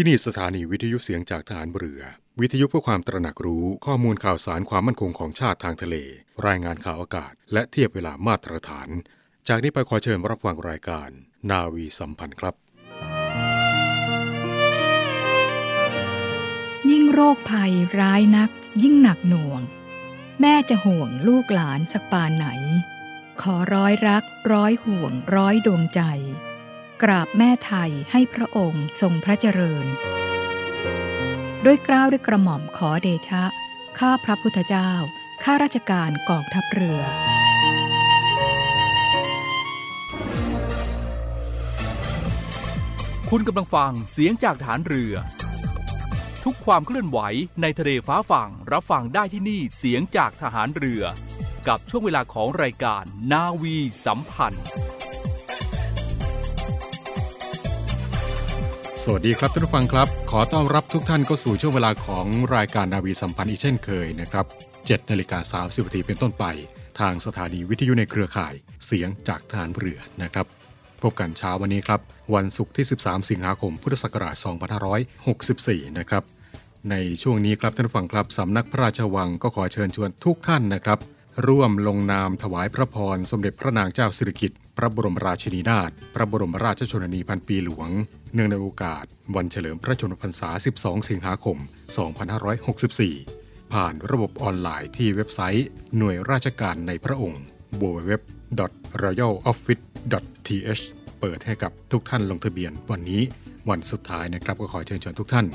ที่นี่สถานีวิทยุเสียงจากฐานเรือ วิทยุเพื่อความตระหนักรู้ข้อมูลข่าวสารความมั่นคงของชาติทางทะเล รายงานข่าวอากาศ และเทียบเวลามาตรฐาน จากนี้ไปขอเชิญรับฟังรายการ นาวีสัมพันธ์ครับ ยิ่งโรคภัยร้ายนัก ยิ่งหนักหน่วง แม่จะห่วงลูกหลานสักปานไหน ขอร้อยรัก ร้อยห่วง ร้อยดวงใจ กราบแม่ไทยให้พระองค์ทรงพระเจริญ ด้วยกล้าวด้วยกระหม่อมขอเดชะ ข้าพระพุทธเจ้า ข้าราชการกองทัพเรือ คุณกำลังฟังเสียงจากฐานเรือ ทุกความเคลื่อนไหวในทะเลฟ้าฝั่งรับฟังได้ที่นี่เสียงจากทหารเรือ กับช่วงเวลาของรายการนาวีสัมพันธ์ สวัสดีครับท่านผู้ฟังครับ ขอต้อนรับทุกท่านเข้าสู่ช่วงเวลาของรายการนาวีสัมพันธ์อีกเช่นเคยนะครับ7นาฬิกา30นาทีเป็นต้นไป ทางสถานีวิทยุในเครือข่ายเสียงจากทหารเรือนะครับ พบกันเช้าวันนี้ครับ วันศุกร์ที่ 13 สิงหาคมพุทธศักราช2564 นะครับ ในช่วงนี้ครับท่านผู้ฟังครับสำนักพระราชวังก็ขอเชิญชวนทุกท่านนะครับ ร่วมลงนามถวายพระพร สมเด็จพระนางเจ้าสิริกิติ์พระบรมราชินีนาถพระบรมราชชนนีพันปีหลวง เนื่องในโอกาสวันเฉลิมพระชนมพรรษา 12 สิงหาคม 2564 ผ่านระบบออนไลน์ที่เว็บไซต์ หน่วยราชการในพระองค์ www.royaloffice.th เปิดให้กับทุกท่านลงทะเบียนวันนี้วันสุดท้ายนะครับก็ขอเชิญชวนทุกท่าน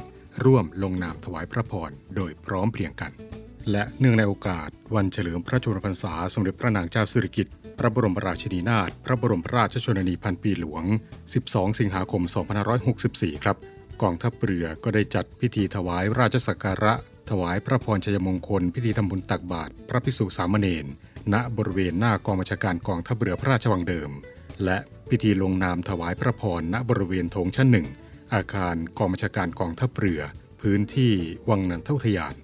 ร่วมลงนามถวายพระพรโดยพร้อมเพรียงกัน และเนื่องในโอกาสวันเฉลิมพระชนมพรรษาสมเด็จพระนางเจ้าสิริกิติ์ พระบรมราชินีนาถพระบรมราชชนนีพันปีหลวง 12 สิงหาคม 2564 ครับ กองทัพเรือก็ได้จัดพิธีถวายราชสักการะ ถวายพระพรชัยมงคล พิธีทำบุญตักบาตรพระพิสุสามเณรณบริเวณหน้ากองบัญชาการกองทัพเรือพระราชวังเดิม และพิธีลงนามถวายพระพรณบริเวณโถงชั้นหนึ่งอาคารกองบัญชาการกองทัพเรือ พื้นที่วังนันทุทยาน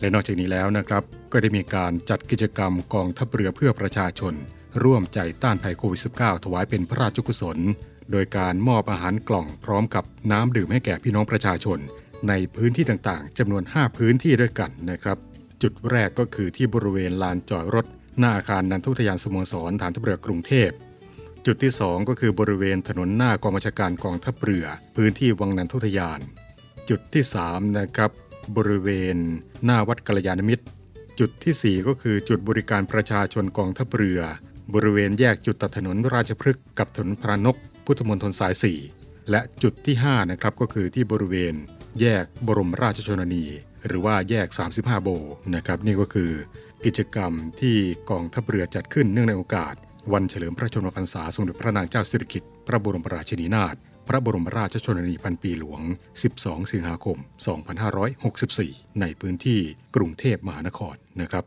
และนอกจากนี้แล้วนะครับ ก็ได้มีการจัดกิจกรรมกองทัพเรือเพื่อประชาชน ร่วมใจต้านภัยโควิด -19 ถวายเป็นพระราชกุศล โดยการมอบอาหารกล่องพร้อมกับน้ำดื่มให้แก่พี่น้องประชาชน ในพื้นที่ต่างๆจำนวน 5 พื้นที่ด้วยกันนะครับ จุดแรกก็คือที่บริเวณลานจอดรถ หน้าอาคารนันทุทยานสโมสรฐานทัพเรือกรุงเทพจุดที่ 2 ก็คือบริเวณถนนหน้ากองบัญชาการกองทัพเรือ พื้นที่วังนันทุทยาน จุดที่ 3 นะครับ บริเวณ หน้าวัดกัลยาณมิตร จุดทีสี่4 ก็คือจุดบริการประชาชนกองทัพเรือ บริเวณแยกจุดตัดถนนราชพฤกษ์กับถนนพระนกพุทธมณฑลสาย 4 และจุดที่ 5 นะครับก็คือที่บริเวณแยกบรมราชชนนี หรือว่าแยก 35 โบนะครับนี่ก็คือกิจกรรมที่กองทัพเรือจัดขึ้นเนื่องในโอกาส วันเฉลิมพระชนมพรรษาสมเด็จพระนางเจ้าสิริกิติ์พระบรมราชินีนาถพระบรมราชชนนีพันปีหลวง 12 สิงหาคม 2564 ในพื้นที่กรุงเทพมหานครนะครับ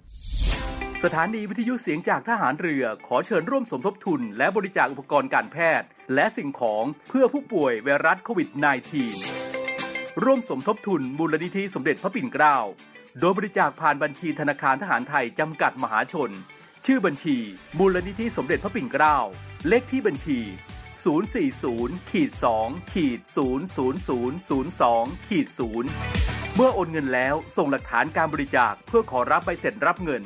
สถานีวิทยุเสียงจากทหารเรือขอเชิญร่วมสมทบทุน และบริจาคอุปกรณ์การแพทย์ และสิ่งของเพื่อผู้ป่วยไวรัสโควิด -19 ร่วมสมทบทุนมูลนิธิสมเด็จพระปิ่นเกล้า โดยบริจาคผ่านบัญชีธนาคารทหารไทยจำกัดมหาชน ชื่อบัญชี มูลนิธิสมเด็จพระปิ่นเกล้า เลขที่บัญชี 040ขีด2ขีด00002ขีด0เมื่อโอนเงินแล้วส่งหลักฐานการบริจาคเพื่อขอรับใบเสร็จรับเงิน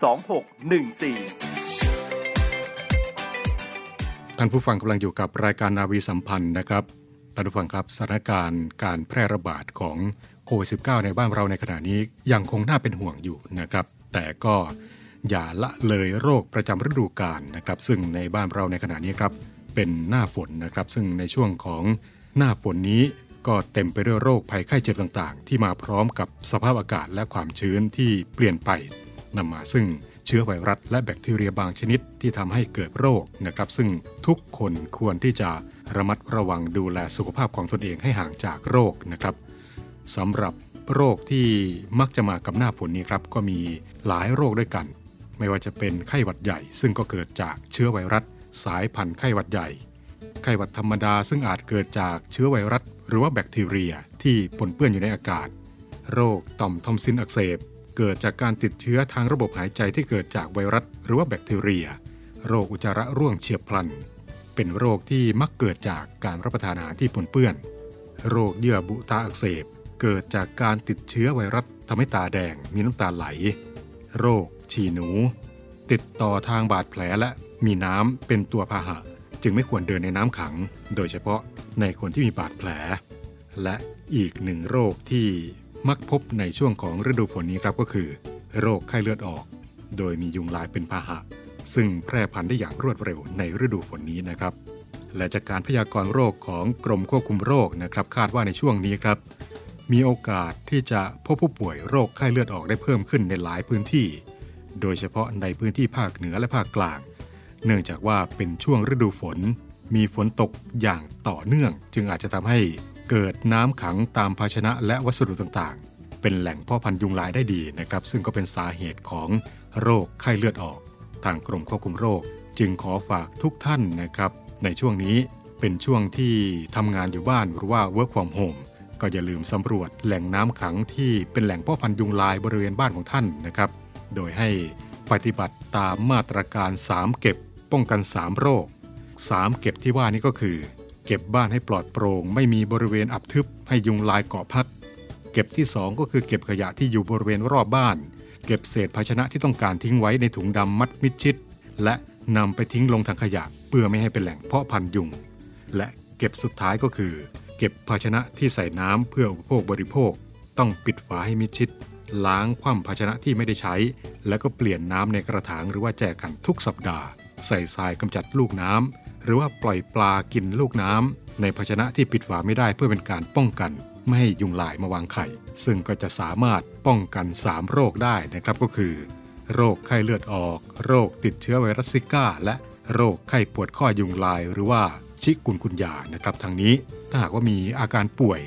2614 ท่านผู้ฟังกำลังอยู่กับรายการนาวีสัมพันธ์นะครับท่านผู้ฟังครับสถานการณ์การแพร่ระบาดของโควิด -19 ในบ้านเราในขณะนี้ยังคงน่าเป็นห่วงอยู่นะครับ แต่ก็อย่าละเลยโรคประจำฤดูกาลนะครับ ซึ่งในบ้านเราในขณะนี้ครับเป็นหน้าฝนนะครับ ซึ่งในช่วงของหน้าฝนนี้ก็เต็มไปด้วยโรคภัยไข้เจ็บต่างๆ ที่มาพร้อมกับสภาพอากาศและความชื้นที่เปลี่ยนไป นำมาซึ่งเชื้อไวรัสและแบคทีเรียบางชนิดที่ทำให้เกิดโรคนะครับ ซึ่งทุกคนควรที่จะระมัดระวังดูแลสุขภาพของตนเองให้ห่างจากโรคนะครับสำหรับโรคที่มักจะมากับหน้าฝนนี้ครับ ก็มีหลายโรคด้วยกัน ไม่ว่าจะเป็นไข้หวัดใหญ่ ซึ่งก็เกิดจากเชื้อไวรัส สายพันธุ์ไข้หวัดใหญ่ ไข้หวัดธรรมดาซึ่งอาจเกิดจากเชื้อไวรัส หรือว่าแบคทีเรีย ที่ปนเปื้อนอยู่ในอากาศ โรคต่อมทอมซินอักเสบ เกิดจากการติดเชื้อทางระบบหายใจที่เกิดจากไวรัสหรือว่าแบคทีเรีย โรคอุจจาระร่วงเฉียบพลัน เป็นโรคที่มักเกิดจากการรับประทานอาหารที่ปนเปื้อน โรคเยื่อบุตาอักเสบ เกิดจากการติดเชื้อไวรัสทำให้ตาแดงมีน้ำตาไหล โรค ฉี่หนู ติดต่อทางบาดแผลและมีน้ำเป็นตัวพาหะ จึงไม่ควรเดินในน้ำขัง โดยเฉพาะในคนที่มีบาดแผล และอีกหนึ่งโรคที่ มักพบในช่วงของฤดูฝนนี้ครับก็คือ โรคไข้เลือดออก โดยมียุงลายเป็นพาหะ ซึ่งแพร่พันธุ์ได้อย่างรวดเร็วในฤดูฝนนี้นะครับ และจากการพยากรณ์โรคของกรมควบคุมโรคนะครับ คาดว่าในช่วงนี้ครับ มีโอกาสที่จะพบผู้ป่วยโรคไข้เลือดออกได้เพิ่มขึ้นในหลายพื้นที่ โดยเฉพาะในพื้นที่ภาคเหนือและภาคกลาง เนื่องจากว่าเป็นช่วงฤดูฝน มีฝนตกอย่างต่อเนื่อง จึงอาจจะทำให้ เกิดน้ำขังตามภาชนะและวัสดุต่างๆ เป็นแหล่งพ่อพันธุ์ยุงลายได้ดีนะครับ ซึ่งก็เป็นสาเหตุของโรคไข้เลือดออก ทางกรมควบคุมโรค จึงขอฝากทุกท่านนะครับ ในช่วงนี้เป็นช่วงที่ทำงานอยู่บ้านหรือว่า work from home ก็อย่าลืมสำรวจแหล่งน้ำขังที่เป็นแหล่งพ่อพันธุ์ยุงลายบริเวณบ้านของท่านนะครับ โดยให้ปฏิบัติตามมาตรการ 3 เก็บป้องกัน 3 โรค 3 เก็บที่ว่านี้ก็คือ เก็บบ้านให้ปลอดโปร่งไม่มีบริเวณอับทึบให้ยุงลายเกาะพัก เก็บที่ 2 ก็คือเก็บขยะที่อยู่บริเวณรอบบ้าน เก็บเศษภาชนะที่ต้องการทิ้งไว้ในถุงดำมัดมิดชิด และนำไปทิ้งลงถังขยะเพื่อไม่ให้เป็นแหล่งเพาะพันธุ์ยุง และเก็บสุดท้ายก็คือ เก็บภาชนะที่ใส่น้ำเพื่ออุปโภคบริโภค ต้องปิดฝาให้มิดชิด ล้างคว่ำภาชนะที่ไม่ได้ใช้ แล้วก็เปลี่ยนน้ำในกระถางหรือว่าแจกกันทุกสัปดาห์ ใส่ทรายกำจัดลูกน้ำ หรือว่าปล่อยปลากินลูกน้ำในภาชนะที่ปิดฝาไม่ได้เพื่อเป็นการป้องกัน ไม่ให้ยุงลายมาวางไข่ ซึ่งก็จะสามารถป้องกัน 3 โรคได้นะครับก็คือ โรคไข้เลือดออก โรคติดเชื้อไวรัสซิก้า และโรคไข้ปวดข้อยุงลาย หรือว่าชิกุนกุนยานะครับทางนี้ ถ้าหากว่ามีอาการป่วย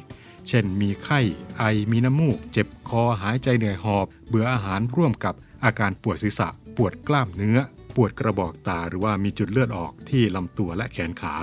เช่นมีไข้ไอมีน้ำมูก เจ็บคอหายใจเหนื่อยหอบ เบื่ออาหารร่วมกับอาการปวดศีรษะ ปวดกล้ามเนื้อ ปวดกระบอกตาหรือว่ามีจุดเลือดออกที่ลำตัวและแขนขา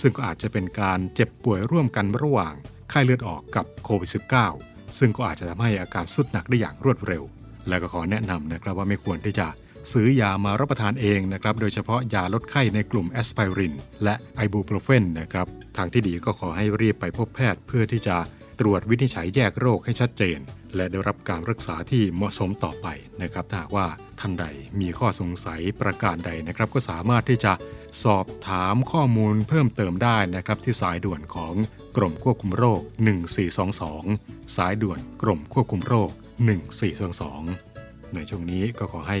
ซึ่งก็อาจจะเป็นการเจ็บป่วยร่วมกันระหว่างไข้เลือดออกกับโควิด -19 ซึ่งก็อาจจะทำให้อาการทรุดหนักได้อย่างรวดเร็ว และก็ขอแนะนำนะครับว่าไม่ควรที่จะซื้อยามารับประทานเองนะครับ โดยเฉพาะยาลดไข้ในกลุ่มแอสไพรินและไอบูโปรเฟนนะครับ ทางที่ดีก็ขอให้รีบไปพบแพทย์เพื่อที่จะ ตรวจวินิจฉัยแยกโรคให้ชัดเจน และได้รับการรักษาที่เหมาะสมต่อไปนะครับถ้าหากว่าท่านใดมีข้อสงสัยประการใดนะครับ ก็สามารถที่จะสอบถามข้อมูลเพิ่มเติมได้นะครับ ที่สายด่วนของกรมควบคุมโรค 1422 สายด่วนกรมควบคุมโรค 1422 ในช่วงนี้ก็ขอให้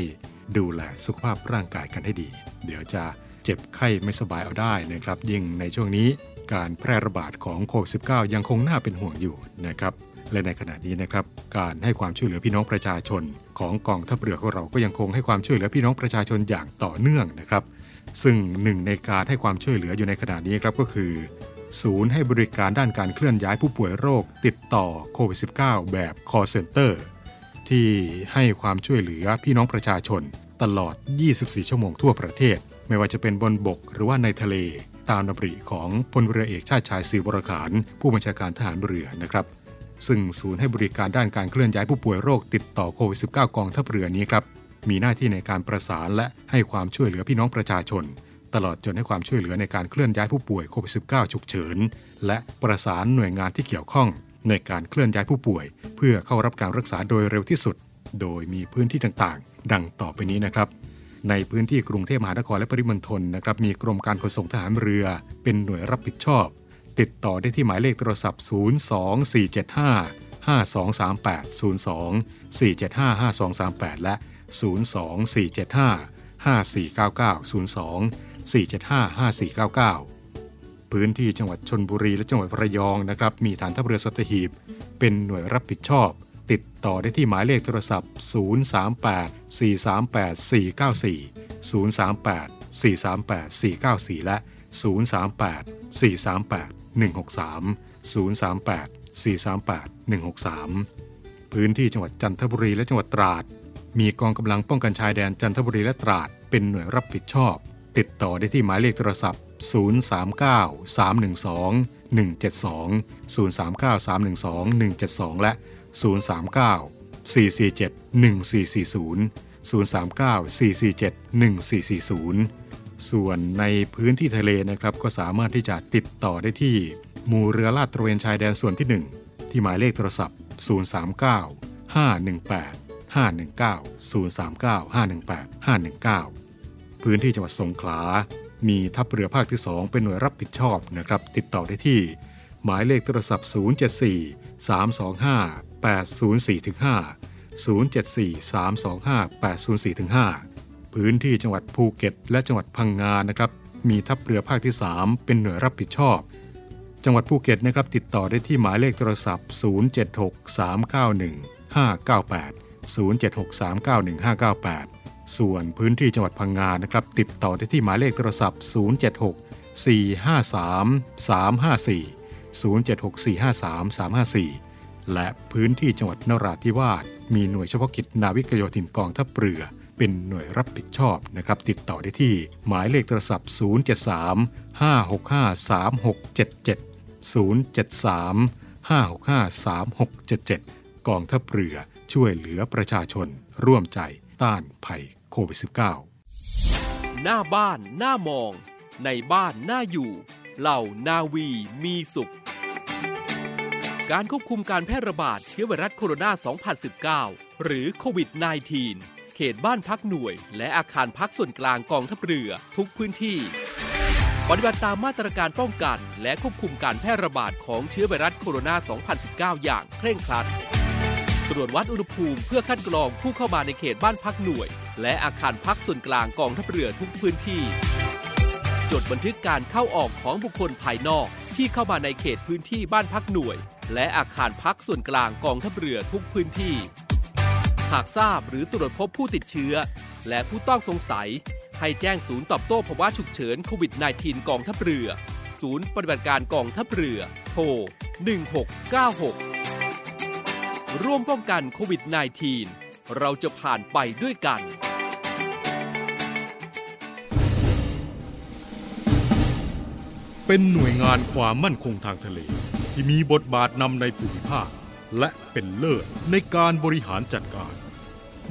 ดูแลสุขภาพร่างกายกันให้ดี เดี๋ยวจะเจ็บไข้ไม่สบายเอาได้นะครับ ยิ่งในช่วงนี้ การแพร่ระบาดของโควิด -19 ยังคงน่าเป็นห่วงอยู่นะครับและในขณะนี้นะครับการให้ความช่วยเหลือพี่น้องประชาชน ของกองทัพเรือของเราก็ยังคงให้ความช่วยเหลือพี่น้องประชาชนอย่างต่อเนื่องนะครับ ซึ่งหนึ่งในการให้ความช่วยเหลืออยู่ในขณะนี้ครับก็คือ ศูนย์ให้บริการด้านการเคลื่อนย้ายผู้ป่วยโรคติดต่อโควิด -19 แบบ call center ที่ให้ความช่วยเหลือพี่น้องประชาชน ตลอด 24 ชั่วโมงทั่วประเทศ ไม่ว่าจะเป็นบนบกหรือว่าในทะเล ตามดำริของพลเรือเอกชาติชายศรีวรขานผู้บัญชาการทหารเรือนะครับ ซึ่งศูนย์ให้บริการด้านการเคลื่อนย้ายผู้ป่วยโรคติดต่อโควิด -19 กองทัพเรือนี้ครับมีหน้าที่ในการประสานและให้ความช่วยเหลือพี่น้องประชาชน ตลอดจนให้ความช่วยเหลือในการเคลื่อนย้ายผู้ป่วยโควิด -19 ฉุกเฉินและประสานหน่วยงานที่เกี่ยวข้อง ในการเคลื่อนย้ายผู้ป่วย เพื่อเข้ารับการรักษาโดยเร็วที่สุด โดยมีพื้นที่ต่างๆ ดังต่อไปนี้นะครับ ในพื้นที่กรุงเทพมหานครและปริมณฑลนะครับมีกรมการขนส่งทหารเรือ เป็นหน่วยรับผิดชอบ ติดต่อได้ที่หมายเลขโทรศัพท์ 02475 5238 02 475 5238 และ 02475 5499 02 475 5499 พื้นที่จังหวัดชนบุรีและจังหวัดระยองนะครับ มีฐานทัพเรือสัตหีบ เป็นหน่วยรับผิดชอบ ติดต่อได้ที่หมายเลขโทรศัพท์ 038 438 494 038 438 494 และ 038 438 163 038 438 163 พื้นที่จังหวัดจันทบุรีและจังหวัดตราด มีกองกำลังป้องกันชายแดนจันทบุรีและตราด เป็นหน่วยรับผิดชอบ ติดต่อได้ที่หมายเลขโทรศัพท์ 039 312 172 039 312 172 และ 039 447 1440 039 447 1440 ส่วนในพื้นที่ทะเลนะครับก็สามารถที่จะติดต่อได้ที่หมู่เรือลาดตระเวนชายแดนส่วนที่ 1 ที่หมายเลขโทรศัพท์ 039 518 519 039 518 519 พื้นที่จังหวัดสงขลา มีทัพเรือภาคที่ 2 เป็นหน่วยรับผิดชอบนะครับ ติดต่อได้ที่ หมายเลขโทรศัพท์ 074 325 804-5 074 325 804-5 พื้นที่จังหวัดภูเก็ต และจังหวัดพังงานะครับ มีทัพเรือภาคที่ 3 เป็นหน่วยรับผิดชอบ จังหวัดภูเก็ตนะครับ ติดต่อได้ที่หมายเลขโทรศัพท์ 076 391 598 076 391 598 ส่วนพื้นที่จังหวัดพังงานะครับ ติดต่อได้ที่หมายเลขโทรศัพท์ 076453354 076453354 และพื้นที่จังหวัดนราธิวาสมีหน่วยเฉพาะกิจนาวิกโยธินกองทัพเรือ เป็นหน่วยรับผิดชอบนะครับ ติดต่อได้ที่ หมายเลขโทรศัพท์ 073 565 3677 073 565 3677 กองทัพเรือช่วยเหลือประชาชน ร่วมใจต้านภัยโควิด -19 หน้าบ้านหน้ามอง ในบ้านหน้าอยู่ เหล่านาวีมีสุข การควบคุมการแพร่ระบาดเชื้อไวรัสโคโรนา 2019 หรือโควิด -19 เขตบ้านพักหน่วย และอาคารพักส่วนกลางกองทัพเรือทุกพื้นที่ ปฏิบัติตามมาตรการป้องกัน และควบคุมการแพร่ระบาดของเชื้อไวรัสโคโรนา 2019 อย่างเคร่งครัด ตรวจวัดอุณหภูมิเพื่อคัดกรองผู้เข้ามาในเขตบ้านพักหน่วย และอาคารพักส่วนกลางกองทัพเรือทุกพื้นที่ จดบันทึกการเข้าออกของบุคคลภายนอกที่เข้ามาในเขตพื้นที่บ้านพักหน่วย และอาคารพักส่วนกลางกองทัพเรือทุกพื้นที่ หากทราบหรือตรวจพบผู้ติดเชื้อ และผู้ต้องสงสัย ให้แจ้งศูนย์ตอบโต้ภาวะฉุกเฉินโควิด -19 กองทัพเรือ ศูนย์ปฏิบัติการกองทัพเรือ โทร 1696 ร่วมป้องกันโควิด -19 เราจะผ่านไปด้วยกันเป็นหน่วยงานความมั่นคงทางทะเล ที่มีบทบาทนำในภูมิภาค และเป็นเลิศในการบริหารจัดการ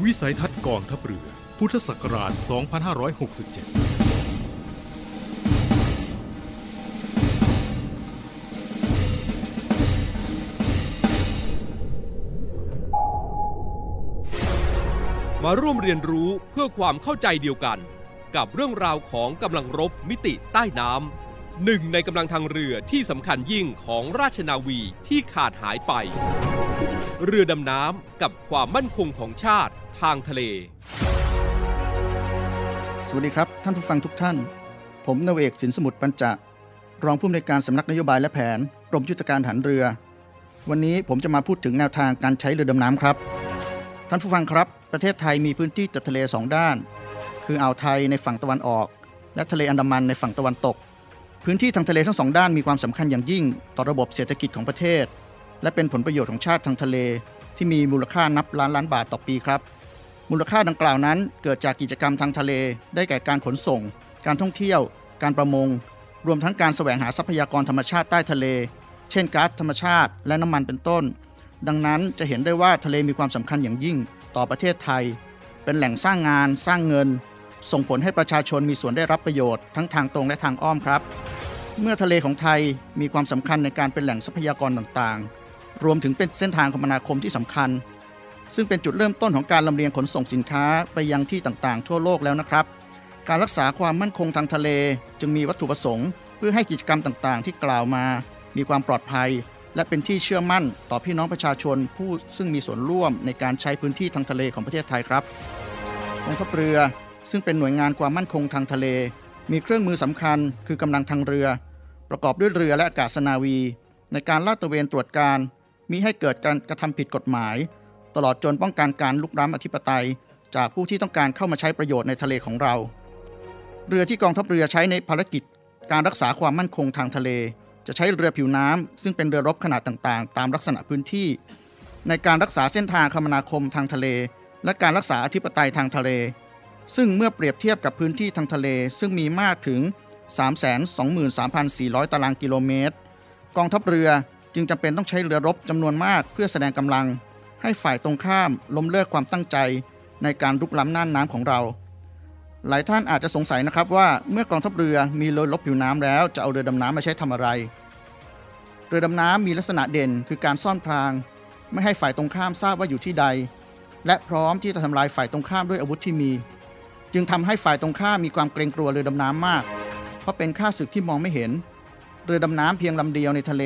วิสัยทัศน์กองทัพเรือ พุทธศักราช 2567มาร่วมเรียนรู้เพื่อความเข้าใจเดียวกัน กับเรื่องราวของกำลังรบมิติใต้น้ำ หนึ่งในกำลังทางเรือที่สำคัญยิ่งของราชนาวีที่ขาดหายไป เรือดำน้ำกับความมั่นคงของชาติทางทะเล สวัสดีครับ ท่านผู้ฟังทุกท่าน ผมนาวเอกสินสมุทรปัญจะรองผู้อำนวยการสำนักนโยบายและแผนกรมยุทธการฐานเรือ วันนี้ผมจะมาพูดถึงแนวทางการใช้เรือดำน้ำครับ ท่านผู้ฟังครับ ประเทศไทยมีพื้นที่ติดทะเลสองด้าน คืออ่าวไทยในฝั่งตะวันออก และทะเลอันดามันในฝั่งตะวันตก พื้นที่ทางทะเลทั้งสองด้านมีความสำคัญอย่างยิ่งต่อระบบเศรษฐกิจของประเทศ และเป็นผลประโยชน์ของชาติทางทะเล ที่มีมูลค่านับล้านล้านบาทต่อปีครับ มูลค่าดังกล่าวนั้นเกิดจากกิจกรรมทางทะเล ได้แก่การขนส่ง การท่องเที่ยว การประมง รวมทั้งการแสวงหาทรัพยากรธรรมชาติใต้ทะเล เช่นก๊าซธรรมชาติ และน้ำมันเป็นต้น ดังนั้นจะเห็นได้ว่าทะเลมีความสำคัญอย่างยิ่งต่อประเทศไทย เป็นแหล่งสร้างงาน สร้างเงิน ส่งผลให้ประชาชนมีส่วนได้รับประโยชน์ทั้งทางตรงและทางอ้อมครับ เมื่อทะเลของไทยมีความสำคัญในการเป็นแหล่งทรัพยากรต่างๆ รวมถึงเป็นเส้นทางคมนาคมที่สำคัญ ซึ่งเป็นจุดเริ่มต้นของการลำเลียงขนส่งสินค้าไปยังที่ต่างๆ ทั่วโลกแล้วนะครับ การรักษาความมั่นคงทางทะเลจึงมีวัตถุประสงค์ เพื่อให้กิจกรรมต่างๆ ที่กล่าวมา มีความปลอดภัย และเป็นที่เชื่อมั่นต่อพี่น้องประชาชนผู้ซึ่งมีส่วนร่วมในการใช้พื้นที่ทางทะเลของประเทศไทยครับกองทัพเรือ ซึ่งเป็นหน่วยงานความมั่นคงทางทะเล มีเครื่องมือสำคัญ คือกำลังทางเรือ ประกอบด้วยเรือและอากาศนาวี ในการลาดตระเวนตรวจการ มิให้เกิดการกระทำผิดกฎหมาย ตลอดจนป้องกันการลุกล้ำอธิปไตย จากผู้ที่ต้องการเข้ามาใช้ประโยชน์ในทะเลของเรา เรือที่กองทัพเรือใช้ในภารกิจ การรักษาความมั่นคงทางทะเล จะใช้เรือผิวน้ำซึ่งเป็นเรือรบขนาดต่างๆ ตามลักษณะพื้นที่ ในการรักษาเส้นทางคมนาคมทางทะเล และการรักษาอธิปไตยทางทะเล ซึ่งเมื่อเปรียบเทียบกับพื้นที่ทางทะเล ซึ่งมีมากถึง 323,400 ตารางกิโลเมตร กองทัพเรือจึงจำเป็นต้องใช้เรือรบจำนวนมากเพื่อแสดงกำลัง ให้ฝ่ายตรงข้ามล้มเลิกความตั้งใจในการรุกล้ำน่านน้ำของเรา หลายท่านอาจจะสงสัยนะครับว่าเมื่อกองทัพเรือมีเรือรบผิวน้ำแล้วจะเอาเรือดำน้ำมาใช้ทำอะไร เรือดำน้ำมีลักษณะเด่นคือการซ่อนพราง ไม่ให้ฝ่ายตรงข้ามทราบว่าอยู่ที่ใด และพร้อมที่จะทำลายฝ่ายตรงข้ามด้วยอาวุธที่มี จึงทำให้ฝ่ายตรงข้ามมีความเกรงกลัวเรือดำน้ำมาก เพราะเป็นข้าศึกที่มองไม่เห็น เรือดำน้ำเพียงลำเดียวในทะเล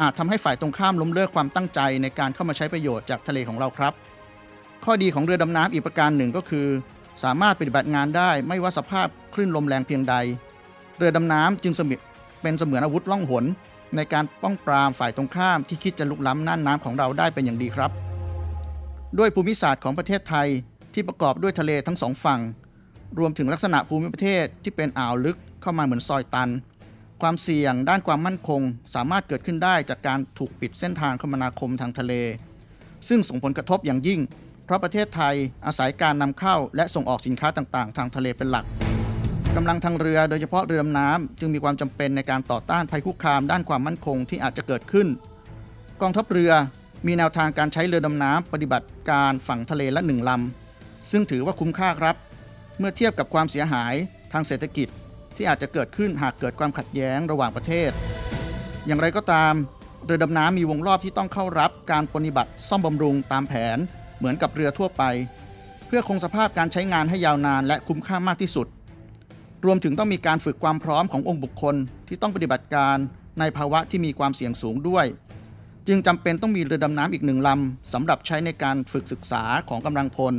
อาจทำให้ฝ่ายตรงข้ามล้มเลิกความตั้งใจในการเข้ามาใช้ประโยชน์จากทะเลของเราครับ ข้อดีของเรือดำน้ำอีกประการหนึ่งก็คือ สามารถปฏิบัติงานได้ไม่ว่าสภาพคลื่นลมแรงเพียงใด เรือดำน้ำจึงเป็นเสมือนอาวุธล่องหนในการป้องปรามฝ่ายตรงข้ามที่คิดจะลุกล้ำน่านน้ำของเราได้เป็นอย่างดีครับ ด้วยภูมิศาสตร์ของประเทศไทย ที่ประกอบด้วยทะเลทั้งสองฝั่ง รวมถึงลักษณะภูมิประเทศที่เป็นอ่าวลึกเข้ามาเหมือนซอยตัน ความเสี่ยงด้านความมั่นคงสามารถเกิดขึ้นได้จากการถูกปิดเส้นทางคมนาคมทางทะเล ซึ่งส่งผลกระทบอย่างยิ่ง เพราะประเทศไทยอาศัยการนำเข้าและส่งออกสินค้าต่างๆ ทางทะเลเป็นหลักกำลังทางเรือโดยเฉพาะเรือดำน้ำจึงมีความจำเป็นในการต่อต้านภัยคุกคามด้านความมั่นคงที่อาจจะเกิดขึ้น กองทัพเรือมีแนวทางการใช้เรือดำน้ำปฏิบัติการฝั่งทะเลละหนึ่งลำ ซึ่งถือว่าคุ้มค่าครับ เมื่อเทียบกับความเสียหายทางเศรษฐกิจที่อาจจะเกิดขึ้นหากเกิดความขัดแย้งระหว่างประเทศ อย่างไรก็ตาม เรือดำน้ำมีวงรอบที่ต้องเข้ารับการปฏิบัติซ่อมบำรุงตามแผนเหมือนกับเรือทั่วไป เพื่อคงสภาพการใช้งานให้ยาวนานและคุ้มค่ามากที่สุด รวมถึงต้องมีการฝึกความพร้อมขององค์บุคคลที่ต้องปฏิบัติการในภาวะที่มีความเสี่ยงสูงด้วย จึงจำเป็นต้องมีเรือดำน้ำอีกหนึ่งลำสำหรับใช้ในการฝึกศึกษาของกำลังพล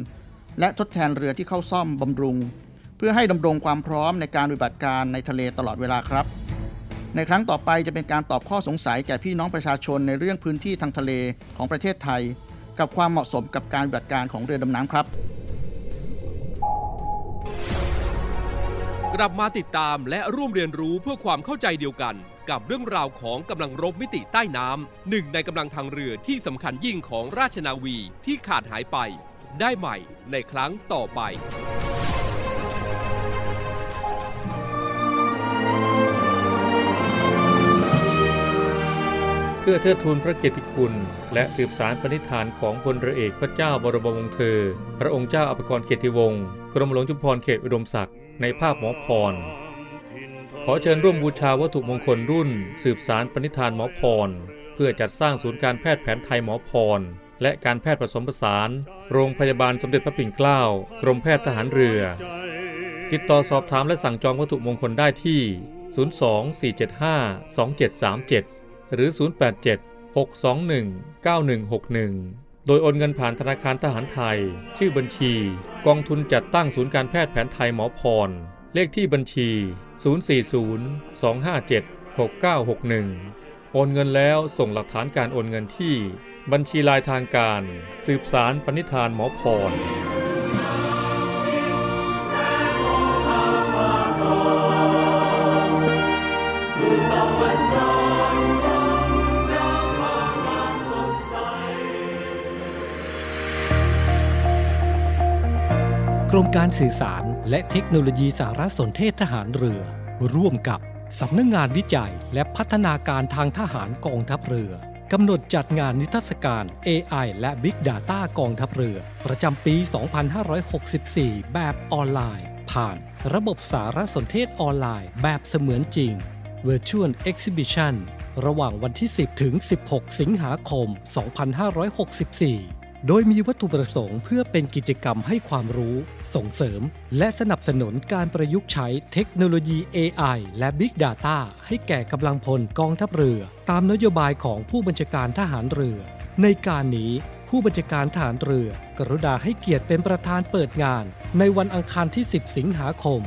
และทดแทนเรือที่เข้าซ่อมบำรุง เพื่อให้ดำรงความพร้อมในการปฏิบัติการในทะเลตลอดเวลาครับ ในครั้งต่อไปจะเป็นการตอบข้อสงสัยแก่พี่น้องประชาชนในเรื่องพื้นที่ทางทะเลของประเทศไทย กับความเหมาะสมกับการปฏิบัติการของเรือดำน้ำครับ กลับมาติดตามและร่วมเรียนรู้เพื่อความเข้าใจเดียวกัน กับเรื่องราวของกำลังรบมิติใต้น้ำหนึ่งในกำลังทางเรือที่สำคัญยิ่งของราชนาวีที่ขาดหายไป ได้ใหม่ในครั้งต่อไปเพื่อเทิดทูนพระเกียรติคุณ และสืบสารปณิธานของพลเรือเอกพระเจ้าบรมวงศ์เธอ พระองค์เจ้าอภกรเกียรติวงศ์กรมหลวงจุฬาภรณ์เขตอุดมศักดิ์ในภาพหมอพร ขอเชิญร่วมบูชาวัตถุมงคลรุ่น สืบสารปณิธานหมอพร เพื่อจัดสร้างศูนย์การแพทย์แผนไทยหมอพร และการแพทย์ผสมผสาน โรงพยาบาลสมเด็จพระปิ่นเกล้า กรมแพทย์ทหารเรือ ติดต่อสอบถามและสั่งจองวัตถุมงคลได้ที่ 024752737 หรือ 087 621 9161 โดยโอนเงินผ่านธนาคารทหารไทย ชื่อบัญชี กองทุนจัดตั้งศูนย์การแพทย์แผนไทยหมอพร เลขที่บัญชี 040 257 6961 โอนเงินแล้วส่งหลักฐานการโอนเงินที่ บัญชีลายทางการ สืบสารปณิธานหมอพรกรมการสื่อสารและเทคโนโลยีสารสนเทศทหารเรือ ร่วมกับ สำนักงงานวิจัยและพัฒนาการทางทหารกองทัพเรือกำหนดจัดงานนิทรรศการ AI และ Big Data กองทัพเรือ ประจำปี 2564 แบบออนไลน์ ผ่านระบบสารสนเทศออนไลน์แบบเสมือนจริง Virtual Exhibition ระหว่างวันที่ 10 ถึง 16 สิงหาคม 2564 โดยมีวัตถุประสงค์เพื่อเป็นกิจกรรมให้ความรู้ ส่งเสริม และสนับสนุนการประยุกต์ใช้เทคโนโลยี AI และ Big Data ให้แก่กำลังพลกองทัพเรือ ตามนโยบายของผู้บัญชาการทหารเรือ ในการนี้ผู้บัญชาการทหารเรือ กรุณาให้เกียรติเป็นประธานเปิดงาน ในวันอังคารที่ 10 สิงหาคม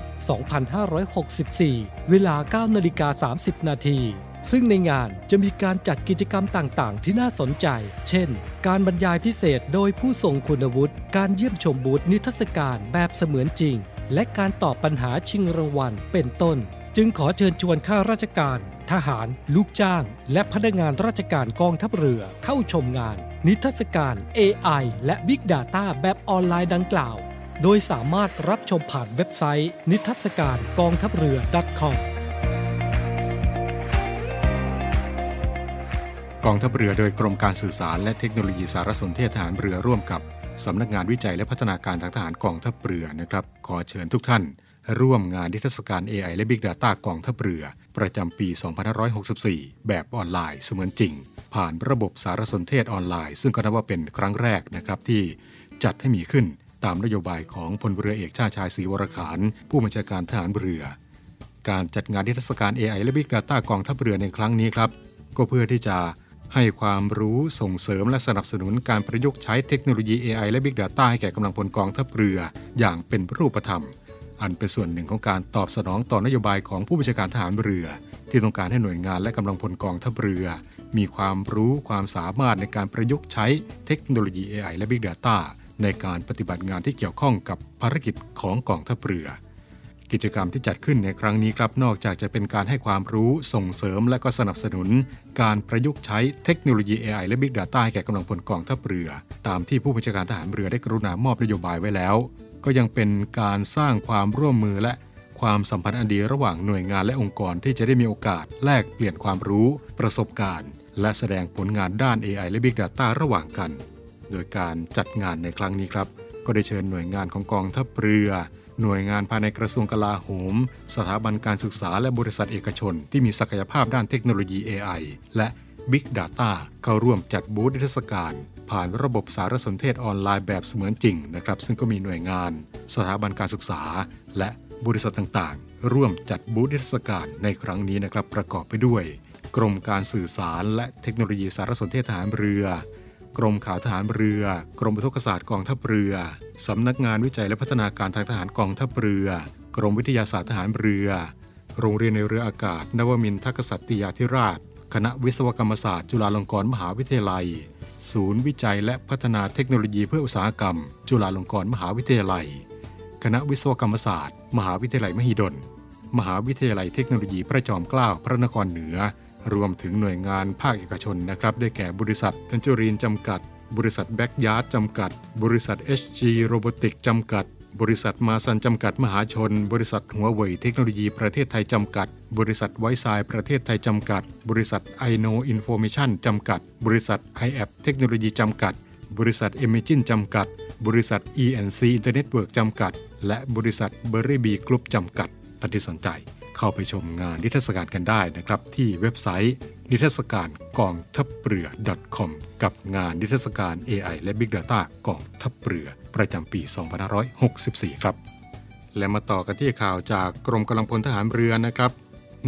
2564 เวลา 9 นาฬิกา 30 นาที ซึ่งในงานจะมีการจัดกิจกรรมต่างๆ ที่น่าสนใจ เช่น การบรรยายพิเศษโดยผู้ทรงคุณวุฒิ การเยี่ยมชมบูธนิทรรศการแบบเสมือนจริง และการตอบปัญหาชิงรางวัล เป็นต้น จึงขอเชิญชวนข้าราชการ ทหาร ลูกจ้าง และพนักงานราชการกองทัพเรือเข้าชมงาน นิทรรศการ AI และ Big Data แบบออนไลน์ดังกล่าว โดยสามารถรับชมผ่านเว็บไซต์ นิทรรศการกองทัพเรือ .com กองทัพเรือโดยกรมการสื่อสารและเทคโนโลยีสารสนเทศทหารเรือร่วมกับสำนักงานวิจัยและพัฒนาการทางทหารกองทัพเรือนะครับ ขอเชิญทุกท่าน ร่วมงานนิทรรศการ AI และ Big Data กองทัพเรือ ประจำปี 2564 แบบออนไลน์เสมือนจริง ผ่านระบบสารสนเทศออนไลน์ ซึ่งก็นับว่าเป็นครั้งแรกนะครับที่จัดให้มีขึ้นตามนโยบายของพลเรือเอกชาชายศรีวรขาน ผู้บัญชาการทหารเรือ การจัดงานนิทรรศการ AI และ Big Data กองทัพเรือในครั้งนี้ครับ ก็เพื่อที่จะ ให้ความรู้ส่งเสริมและสนับสนุนการประยุกต์ใช้เทคโนโลยี AI และ Big Data ให้แก่กำลังพลกองทัพเรือ อย่างเป็นรูปธรรม อันเป็นส่วนหนึ่งของการตอบสนองต่อนโยบายของผู้บัญชาการทหารเรือ ที่ต้องการให้หน่วยงานและกำลังพลกองทัพเรือ มีความรู้ความสามารถในการประยุกต์ใช้เทคโนโลยี AI และ Big Data ในการปฏิบัติงานที่เกี่ยวข้องกับภารกิจของกองทัพเรือ กิจกรรมที่จัดขึ้นในครั้งนี้ครับนอกจากจะเป็นการให้ความรู้ส่งเสริมและก็สนับสนุน การประยุกต์ใช้เทคโนโลยี AI และ Big Data ให้แก่กำลังพลกองทัพเรือ ตามที่ผู้บัญชาการทหารเรือได้กรุณามอบนโยบายไว้แล้ว ก็ยังเป็นการสร้างความร่วมมือและความสัมพันธ์อันดีระหว่างหน่วยงานและองค์กรที่จะได้มีโอกาสแลกเปลี่ยนความรู้ ประสบการณ์ และแสดงผลงานด้าน AI และ Big Data ระหว่างกัน โดยการจัดงานในครั้งนี้ครับ ก็ได้เชิญหน่วยงานของกองทัพเรือ หน่วยงานภายในกระทรวงกลาโหม สถาบันการศึกษาและบริษัทเอกชน ที่มีศักยภาพด้านเทคโนโลยี AI และ Big Data เข้าร่วมจัดบูธนิทศการผ่านระบบสารสนเทศออนไลน์แบบเสมือนจริงนะครับซึ่งก็มีหน่วยงาน สถาบันการศึกษา และบริษัทต่างๆ ร่วมจัดบูธนิทศการในครั้งนี้นะครับประกอบไปด้วย กรมการสื่อสารและเทคโนโลยีสารสนเทศทหารเรือ กรมข่าวทหารเรือ กรมอุทกศาสตร์กองทัพเรือ สำนักงานวิจัยและพัฒนาการทางทหารกองทัพเรือ กรมวิทยาศาสตร์ทหารเรือ โรงเรียนในเรืออากาศ นวมินทกษัตริยาธิราช คณะวิศวกรรมศาสตร์ จุฬาลงกรณ์มหาวิทยาลัย ศูนย์วิจัยและพัฒนาเทคโนโลยีเพื่ออุตสาหกรรม จุฬาลงกรณ์มหาวิทยาลัย คณะวิศวกรรมศาสตร์ มหาวิทยาลัยมหิดล มหาวิทยาลัยเทคโนโลยีพระจอมเกล้าพระนครเหนือ รวมถึงหน่วยงานภาคเอกชนนะครับ ได้แก่บริษัททันจูรีนจำกัด บริษัทแบ็กยาร์ดจำกัด บริษัท HG r o b o t i c จำกัด บริษัทมาซันจำกัดมหาชน บริษัทหัวเว่ยเทคโนโลยีประเทศไทยจำกัด บริษัทไวซ์ไซประเทศไทยจำกัด บริษัท i n o Information จำกัด บริษัท i a p เทคโนโลยีจำกัด บริษัท e m i g i n จำกัด บริษัท ENC Internet Work จำกัด และบริษัท b e r r y Bee Group จำกัดท่านที่สนใจ เข้าไปชมงานนิทรรศการกันได้นะครับ ที่เว็บไซต์นิทรรศการกองทัพเรือ .com กับงานนิทรรศการ AI และ Big Data กองทัพเรือ ประจำปี 2564 ครับ และมาต่อกันที่ข่าวจากกรมกำลังพลทหารเรือนะครับ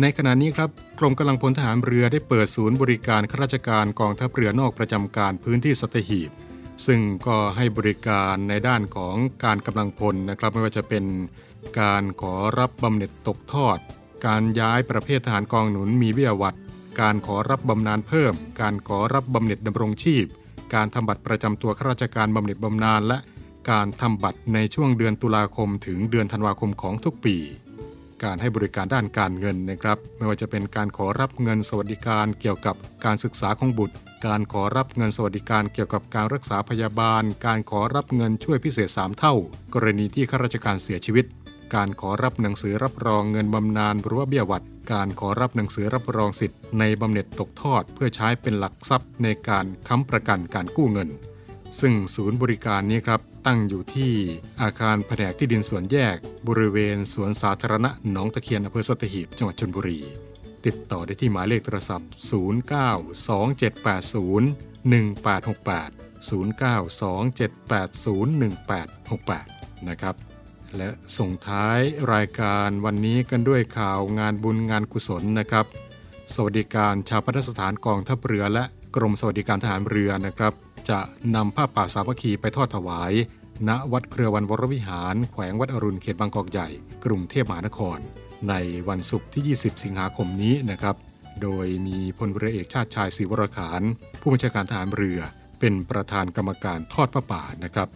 ในขณะนี้ครับกรมกำลังพลทหารเรือได้เปิดศูนย์บริการข้าราชการกองทัพเรือนอกประจำการพื้นที่สัตหีบ ซึ่งก็ให้บริการในด้านของการกำลังพลนะครับ ไม่ว่าจะเป็นการขอรับบำเหน็จตกทอด การย้ายประเภททหารกองหนุนมีเบี้ยวัด การขอรับบำนาญเพิ่ม การขอรับบำเหน็จดำรงชีพ การทำบัตรประจำตัวข้าราชการบำเหน็จบำนาญและการทำบัตรในช่วงเดือนตุลาคมถึงเดือนธันวาคมของทุกปี การให้บริการด้านการเงินนะครับ ไม่ว่าจะเป็นการขอรับเงินสวัสดิการเกี่ยวกับการศึกษาของบุตร การขอรับเงินสวัสดิการเกี่ยวกับการรักษาพยาบาล การขอรับเงินช่วยพิเศษ 3 เท่า กรณีที่ข้าราชการเสียชีวิต การขอรับหนังสือรับรองเงินบำนาญหรือว่าเบี้ยวัด การขอรับหนังสือรับรองสิทธิ์ในบำเหน็จตกทอดเพื่อใช้เป็นหลักทรัพย์ในการค้ำประกันการกู้เงิน ซึ่งศูนย์บริการนี้ครับตั้งอยู่ที่อาคารแผนกที่ดินส่วนแยก บริเวณสวนสาธารณะหนองตะเคียนอำเภอสัตหีบจังหวัดชลบุรี ติดต่อได้ที่หมายเลขโทรศัพท์ 0927801868นะครับ และส่งท้ายรายการวันนี้กันด้วยข่าวงานบุญงานกุศลนะครับ สวัสดิการชาวพัฒสถานกองทัพเรือและกรมสวัสดิการทหารเรือนะครับ จะนำผ้าป่าสามัคคีไปทอดถวาย ณวัดเครือวันวรวิหาร แขวงวัดอรุณเขตบางกอกใหญ่ กรุงเทพมหานคร ในวันศุกร์ที่ 20 สิงหาคมนี้นะครับ โดยมีพลเรือเอกชาติชายศรีวรขานผู้บัญชาการทหารเรือ เป็นประธานกรรมการทอดผ้าป่านะครับ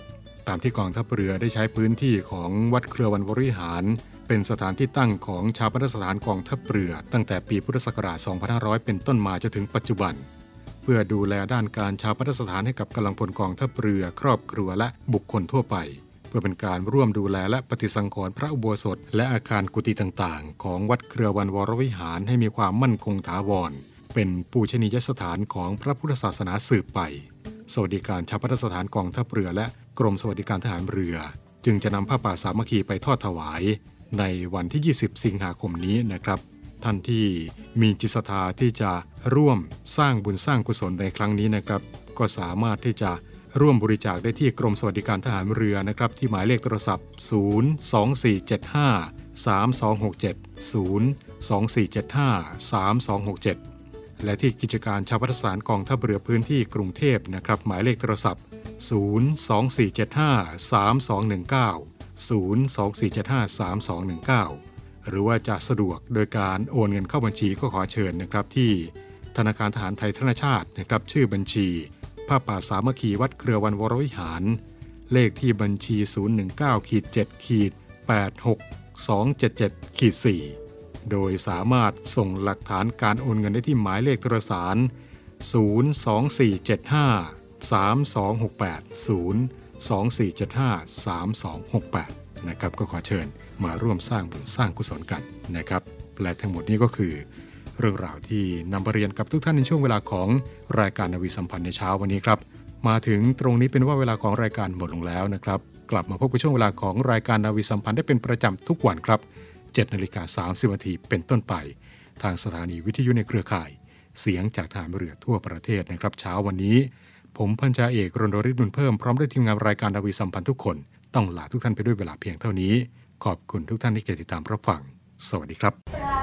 ตามที่กองทัพเรือได้ใช้พื้นที่ของวัดเครือวันวริหาร เป็นสถานที่ตั้งของชาปนสถานกองทัพเรือ ตั้งแต่ปีพุทธศักราช 2500 เป็นต้นมาจนถึงปัจจุบัน เพื่อดูแลด้านการชาปนสถานให้กับกำลังพลกองทัพเรือครอบครัวและบุคคลทั่วไป เพื่อเป็นการร่วมดูแลและปฏิสังขรณ์พระอุโบสถ และอาคารกุฏิต่างๆ ของวัดเครือวันวรวิหารให้มีความมั่นคงถาวร เป็นปูชนียสถานของพระพุทธศาสนาสืบไป สวัสดิการชาปนสถานกองทัพเรือและ กรมสวัสดิการทหารเรือ จึงจะนำผ้าป่าสามัคคีไปทอดถวาย ในวันที่ 20 สิงหาคมนี้นะครับ ท่านที่มีจิตศรัทธาที่จะร่วมสร้างบุญสร้างกุศลในครั้งนี้นะครับ ก็สามารถที่จะร่วมบริจาคได้ที่กรมสวัสดิการทหารเรือนะครับ ที่หมายเลขโทรศัพท์ 02475 3267 02475 3267 และที่กิจการชาวพัฒสานกองทัพเรือพื้นที่กรุงเทพนะครับ หมายเลขโทรศัพท์ 02475 3219 02475 3219 หรือว่าจะสะดวกโดยการโอนเงินเข้าบัญชีก็ขอเชิญนะครับที่ธนาคารทหารไทยธนชาตินะครับชื่อบัญชีผ้าป่าสามัคคีวัดเครือวันวรวิหาร เลขที่บัญชี 019ขีด7ขีด86277ขีด4โดยสามารถส่งหลักฐานการโอนเงินได้ที่หมายเลขโทรสาร02475 3268 02475 3268 นะครับก็ขอเชิญมาร่วมสร้างบุญสร้างกุศลกันนะครับและทั้งหมดนี้ก็คือ เรื่องราวที่นำมาเรียนกับทุกท่านในช่วงเวลาของรายการนาวีสัมพันธ์ในเช้าวันนี้ครับ มาถึงตรงนี้เป็นว่าเวลาของรายการหมดลงแล้วนะครับ กลับมาพบกับช่วงเวลาของรายการนาวีสัมพันธ์ได้เป็นประจำทุกวันครับ7นาฬิกา30นาทีเป็นต้นไป ทางสถานีวิทยุในเครือข่าย เสียงจากทารเรือทั่วประเทศนะครับเช้าวันนี้ ผมพันจ่าเอกรณริศบุญเพิ่มพร้อมด้วยทีมงานรายการดาวีสัมพันธ์ทุกคน ต้องลาทุกท่านไปด้วยเวลาเพียงเท่านี้ ขอบคุณทุกท่านที่ติดตามรับฟัง สวัสดีครับ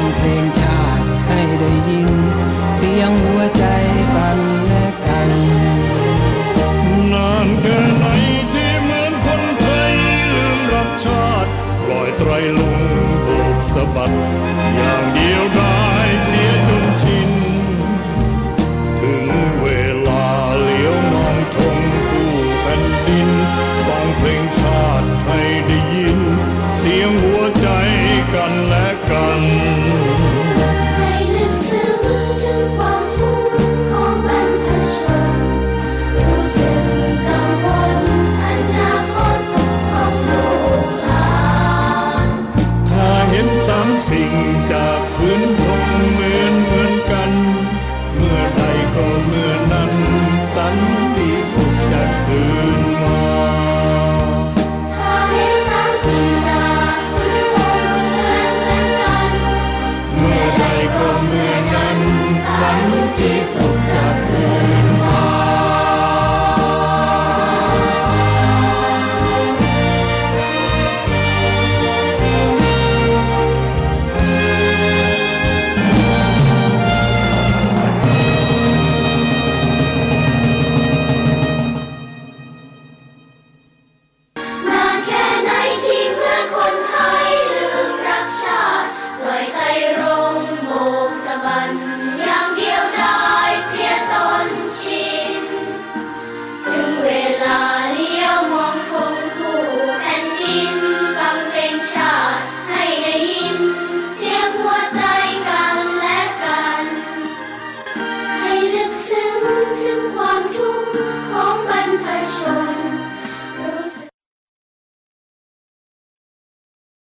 งเพลงชาติให้ได้ยิน เสียงหัวใจกันและกัน นานแค่ไหนที่เหมือนคนไทยลืมรักชาติ ปล่อยไตรลงโบกสะบัดอย่า